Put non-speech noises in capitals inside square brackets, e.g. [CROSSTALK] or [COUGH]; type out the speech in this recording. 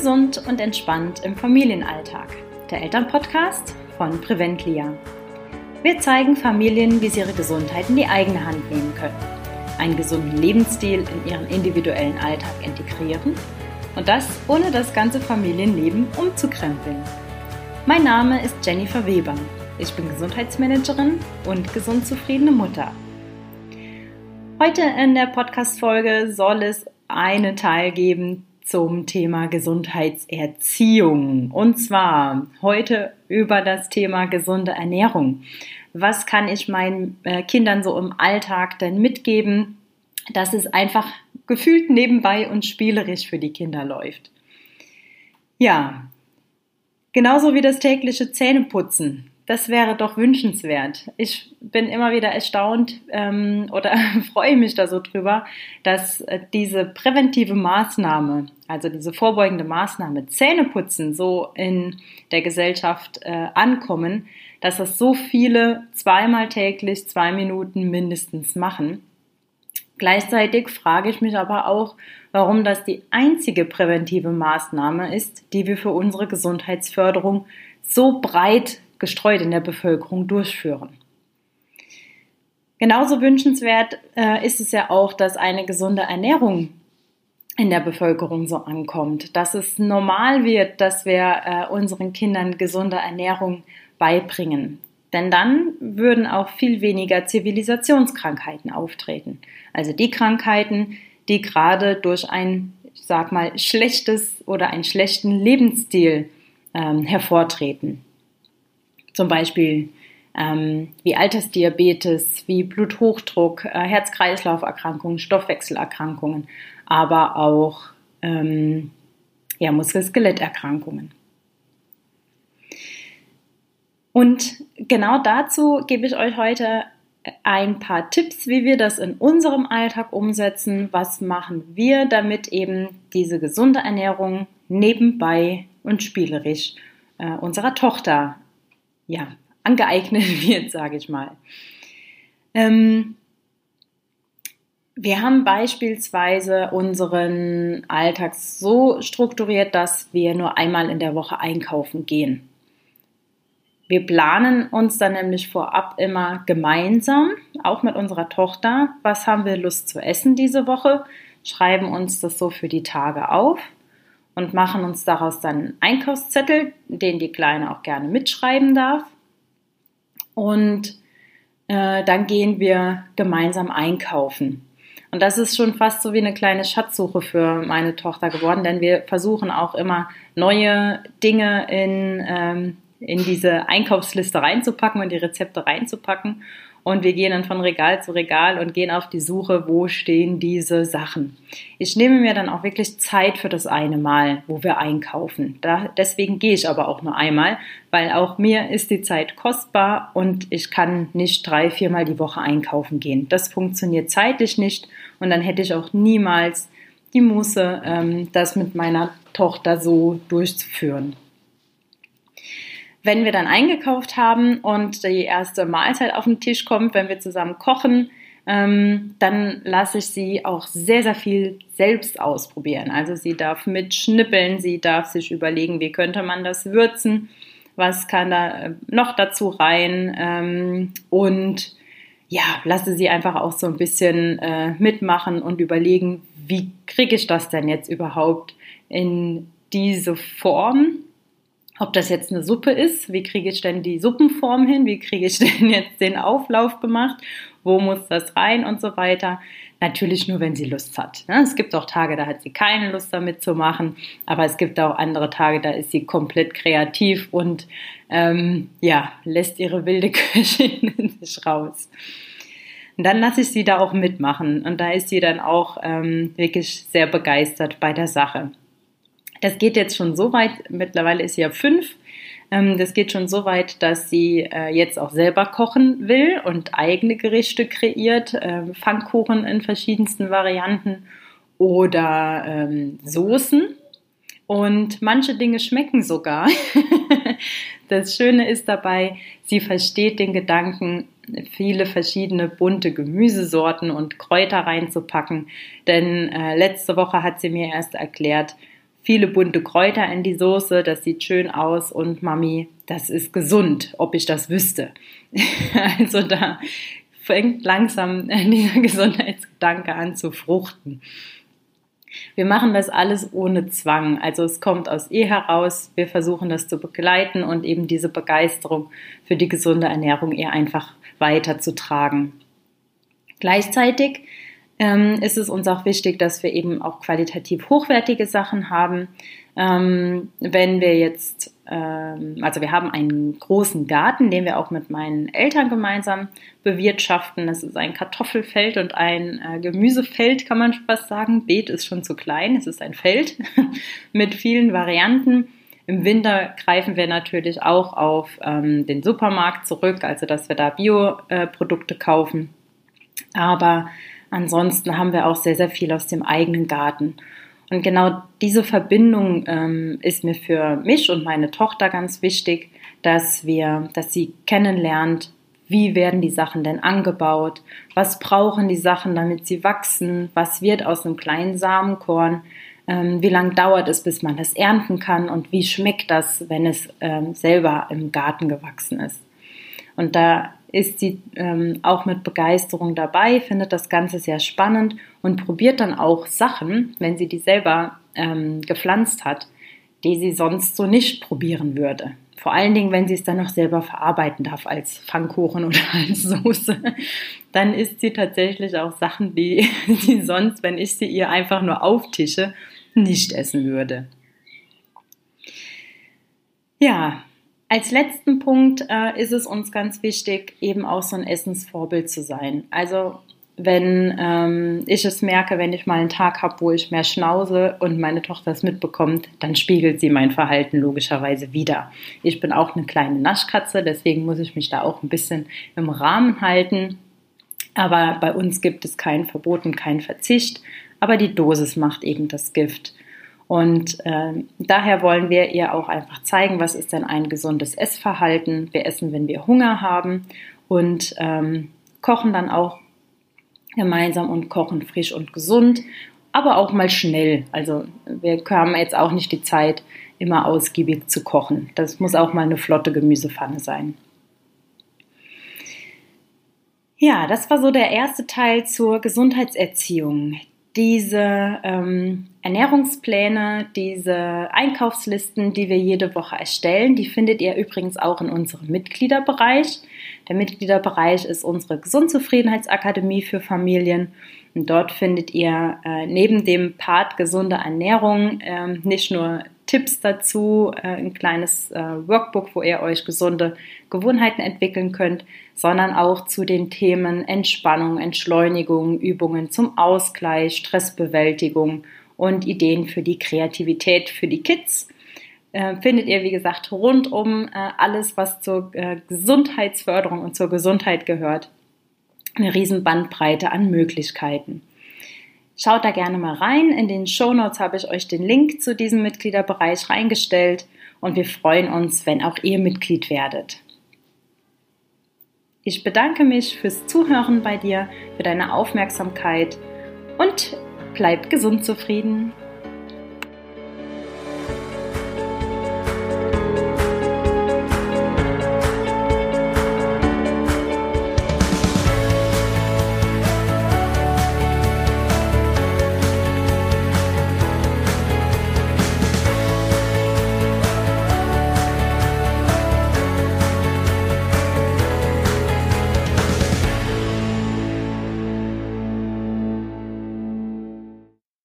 Gesund und entspannt im Familienalltag. Der Elternpodcast von Preventlia. Wir zeigen Familien, wie sie ihre Gesundheit in die eigene Hand nehmen können, einen gesunden Lebensstil in ihren individuellen Alltag integrieren und das ohne das ganze Familienleben umzukrempeln. Mein Name ist Jennifer Weber. Ich bin Gesundheitsmanagerin und gesund zufriedene Mutter. Heute in der Podcast-Folge soll es einen Teil geben zum Thema Gesundheitserziehung. Und zwar heute über das Thema gesunde Ernährung. Was kann ich meinen äh, Kindern so im Alltag denn mitgeben, dass es einfach gefühlt nebenbei und spielerisch für die Kinder läuft? Ja, genauso wie das tägliche Zähneputzen das wäre doch wünschenswert. Ich bin immer wieder erstaunt ähm, oder [LAUGHS] freue mich da so drüber, dass äh, diese präventive Maßnahme, also diese vorbeugende Maßnahme, Zähneputzen, so in der Gesellschaft äh, ankommen, dass das so viele zweimal täglich zwei Minuten mindestens machen. Gleichzeitig frage ich mich aber auch, warum das die einzige präventive Maßnahme ist, die wir für unsere Gesundheitsförderung so breit gestreut in der Bevölkerung durchführen. Genauso wünschenswert äh, ist es ja auch, dass eine gesunde Ernährung in der Bevölkerung so ankommt, dass es normal wird, dass wir äh, unseren Kindern gesunde Ernährung beibringen. Denn dann würden auch viel weniger Zivilisationskrankheiten auftreten. Also die Krankheiten, die gerade durch ein, ich sag mal, schlechtes oder einen schlechten Lebensstil ähm, hervortreten. Zum Beispiel ähm, wie Altersdiabetes, wie Bluthochdruck, äh, Herz-Kreislauf-Erkrankungen, Stoffwechselerkrankungen, aber auch ähm, ja, Muskel-Skeletterkrankungen. Und genau dazu gebe ich euch heute ein paar Tipps, wie wir das in unserem Alltag umsetzen. Was machen wir, damit eben diese gesunde Ernährung nebenbei und spielerisch äh, unserer Tochter ja, angeeignet [LAUGHS] wird, sage ich mal. Ähm, wir haben beispielsweise unseren Alltag so strukturiert, dass wir nur einmal in der Woche einkaufen gehen. Wir planen uns dann nämlich vorab immer gemeinsam, auch mit unserer Tochter, was haben wir Lust zu essen diese Woche, schreiben uns das so für die Tage auf und machen uns daraus dann einen Einkaufszettel, den die Kleine auch gerne mitschreiben darf. Und äh, dann gehen wir gemeinsam einkaufen. Und das ist schon fast so wie eine kleine Schatzsuche für meine Tochter geworden, denn wir versuchen auch immer neue Dinge in, ähm, in diese Einkaufsliste reinzupacken und die Rezepte reinzupacken. Und wir gehen dann von Regal zu Regal und gehen auf die Suche, wo stehen diese Sachen. Ich nehme mir dann auch wirklich Zeit für das eine Mal, wo wir einkaufen. Da, deswegen gehe ich aber auch nur einmal, weil auch mir ist die Zeit kostbar und ich kann nicht drei, viermal die Woche einkaufen gehen. Das funktioniert zeitlich nicht und dann hätte ich auch niemals die Muße, ähm, das mit meiner Tochter so durchzuführen. Wenn wir dann eingekauft haben und die erste Mahlzeit auf den Tisch kommt, wenn wir zusammen kochen, ähm, dann lasse ich sie auch sehr, sehr viel selbst ausprobieren. Also sie darf mitschnippeln, sie darf sich überlegen, wie könnte man das würzen, was kann da äh, noch dazu rein ähm, und ja, lasse sie einfach auch so ein bisschen äh, mitmachen und überlegen, wie kriege ich das denn jetzt überhaupt in diese Form, ob das jetzt eine Suppe ist, wie kriege ich denn die Suppenform hin, wie kriege ich [LAUGHS] denn jetzt den Auflauf gemacht, wo muss das rein und so weiter. Natürlich nur, wenn sie Lust hat. Ne? Es gibt auch Tage, da hat sie keine Lust damit zu machen, aber es gibt auch andere Tage, da ist sie komplett kreativ und ähm, ja, lässt ihre wilde [LAUGHS] Köchin in sich raus. Und dann lasse ich sie da auch mitmachen und da ist sie dann auch ähm, wirklich sehr begeistert bei der Sache. Das geht jetzt schon so weit, mittlerweile ist sie ja fünf. Ähm, das geht schon so weit, dass sie äh, jetzt auch selber kochen will und eigene Gerichte kreiert, ähm, Pfannkuchen in verschiedensten Varianten oder ähm, Soßen. Und manche Dinge schmecken sogar. [LAUGHS] das Schöne ist dabei, sie versteht den Gedanken, viele verschiedene bunte Gemüsesorten und Kräuter reinzupacken. Denn äh, letzte Woche hat sie mir erst erklärt, viele bunte Kräuter in die Soße, das sieht schön aus und Mami, das ist gesund, ob ich das wüsste. [LAUGHS] also da fängt langsam dieser Gesundheitsgedanke an zu fruchten. Wir machen das alles ohne Zwang. Also es kommt aus ihr heraus. Wir versuchen das zu begleiten und eben diese Begeisterung für die gesunde Ernährung ihr einfach weiterzutragen. Gleichzeitig ähm, ist es uns auch wichtig, dass wir eben auch qualitativ hochwertige Sachen haben. Ähm, wenn wir jetzt, ähm, also wir haben einen großen Garten, den wir auch mit meinen Eltern gemeinsam bewirtschaften. Das ist ein Kartoffelfeld und ein äh, Gemüsefeld, kann man fast sagen. Beet ist schon zu klein, es ist ein Feld [LAUGHS] mit vielen Varianten. Im Winter greifen wir natürlich auch auf ähm, den Supermarkt zurück, also dass wir da Bioprodukte äh, kaufen. Aber Ansonsten haben wir auch sehr, sehr viel aus dem eigenen Garten. Und genau diese Verbindung ähm, ist mir für mich und meine Tochter ganz wichtig, dass wir, dass sie kennenlernt, wie werden die Sachen denn angebaut, was brauchen die Sachen, damit sie wachsen, was wird aus einem kleinen Samenkorn, ähm, wie lange dauert es, bis man das ernten kann und wie schmeckt das, wenn es ähm, selber im Garten gewachsen ist. Und da ist sie ähm, auch mit Begeisterung dabei, findet das Ganze sehr spannend und probiert dann auch Sachen, wenn sie die selber ähm, gepflanzt hat, die sie sonst so nicht probieren würde. Vor allen Dingen, wenn sie es dann noch selber verarbeiten darf als Pfannkuchen oder [LAUGHS] als Soße, dann isst sie tatsächlich auch Sachen, die [LAUGHS] sie sonst, wenn ich sie ihr einfach nur auftische, nicht essen würde. Ja, als letzten Punkt äh, ist es uns ganz wichtig, eben auch so ein Essensvorbild zu sein. Also wenn ähm, ich es merke, wenn ich mal einen Tag habe, wo ich mehr schnause und meine Tochter es mitbekommt, dann spiegelt sie mein Verhalten logischerweise wieder. Ich bin auch eine kleine Naschkatze, deswegen muss ich mich da auch ein bisschen im Rahmen halten. Aber bei uns gibt es kein Verbot und kein Verzicht. Aber die Dosis macht eben das Gift. Und äh, daher wollen wir ihr auch einfach zeigen, was ist denn ein gesundes Essverhalten. Wir essen, wenn wir Hunger haben und ähm, kochen dann auch gemeinsam und kochen frisch und gesund, aber auch mal schnell. Also wir haben jetzt auch nicht die Zeit, immer ausgiebig zu kochen. Das muss auch mal eine flotte Gemüsepfanne sein. Ja, das war so der erste Teil zur Gesundheitserziehung diese ähm, Ernährungspläne, diese Einkaufslisten, die wir jede Woche erstellen, die findet ihr übrigens auch in unserem Mitgliederbereich. Der Mitgliederbereich ist unsere Gesundzufriedenheitsakademie für Familien. Und dort findet ihr äh, neben dem Part gesunde Ernährung äh, nicht nur Tipps dazu, äh, ein kleines äh, Workbook, wo ihr euch gesunde Gewohnheiten entwickeln könnt, sondern auch zu den Themen Entspannung, Entschleunigung, Übungen zum Ausgleich, Stressbewältigung und Ideen für die Kreativität für die Kids. Äh, findet ihr, wie gesagt, rund um äh, alles, was zur äh, Gesundheitsförderung und zur Gesundheit gehört. Eine riesen Bandbreite an Möglichkeiten. Schaut da gerne mal rein. In den Show Notes habe ich euch den Link zu diesem Mitgliederbereich reingestellt und wir freuen uns, wenn auch ihr Mitglied werdet. Ich bedanke mich fürs Zuhören bei dir, für deine Aufmerksamkeit und bleib gesund zufrieden.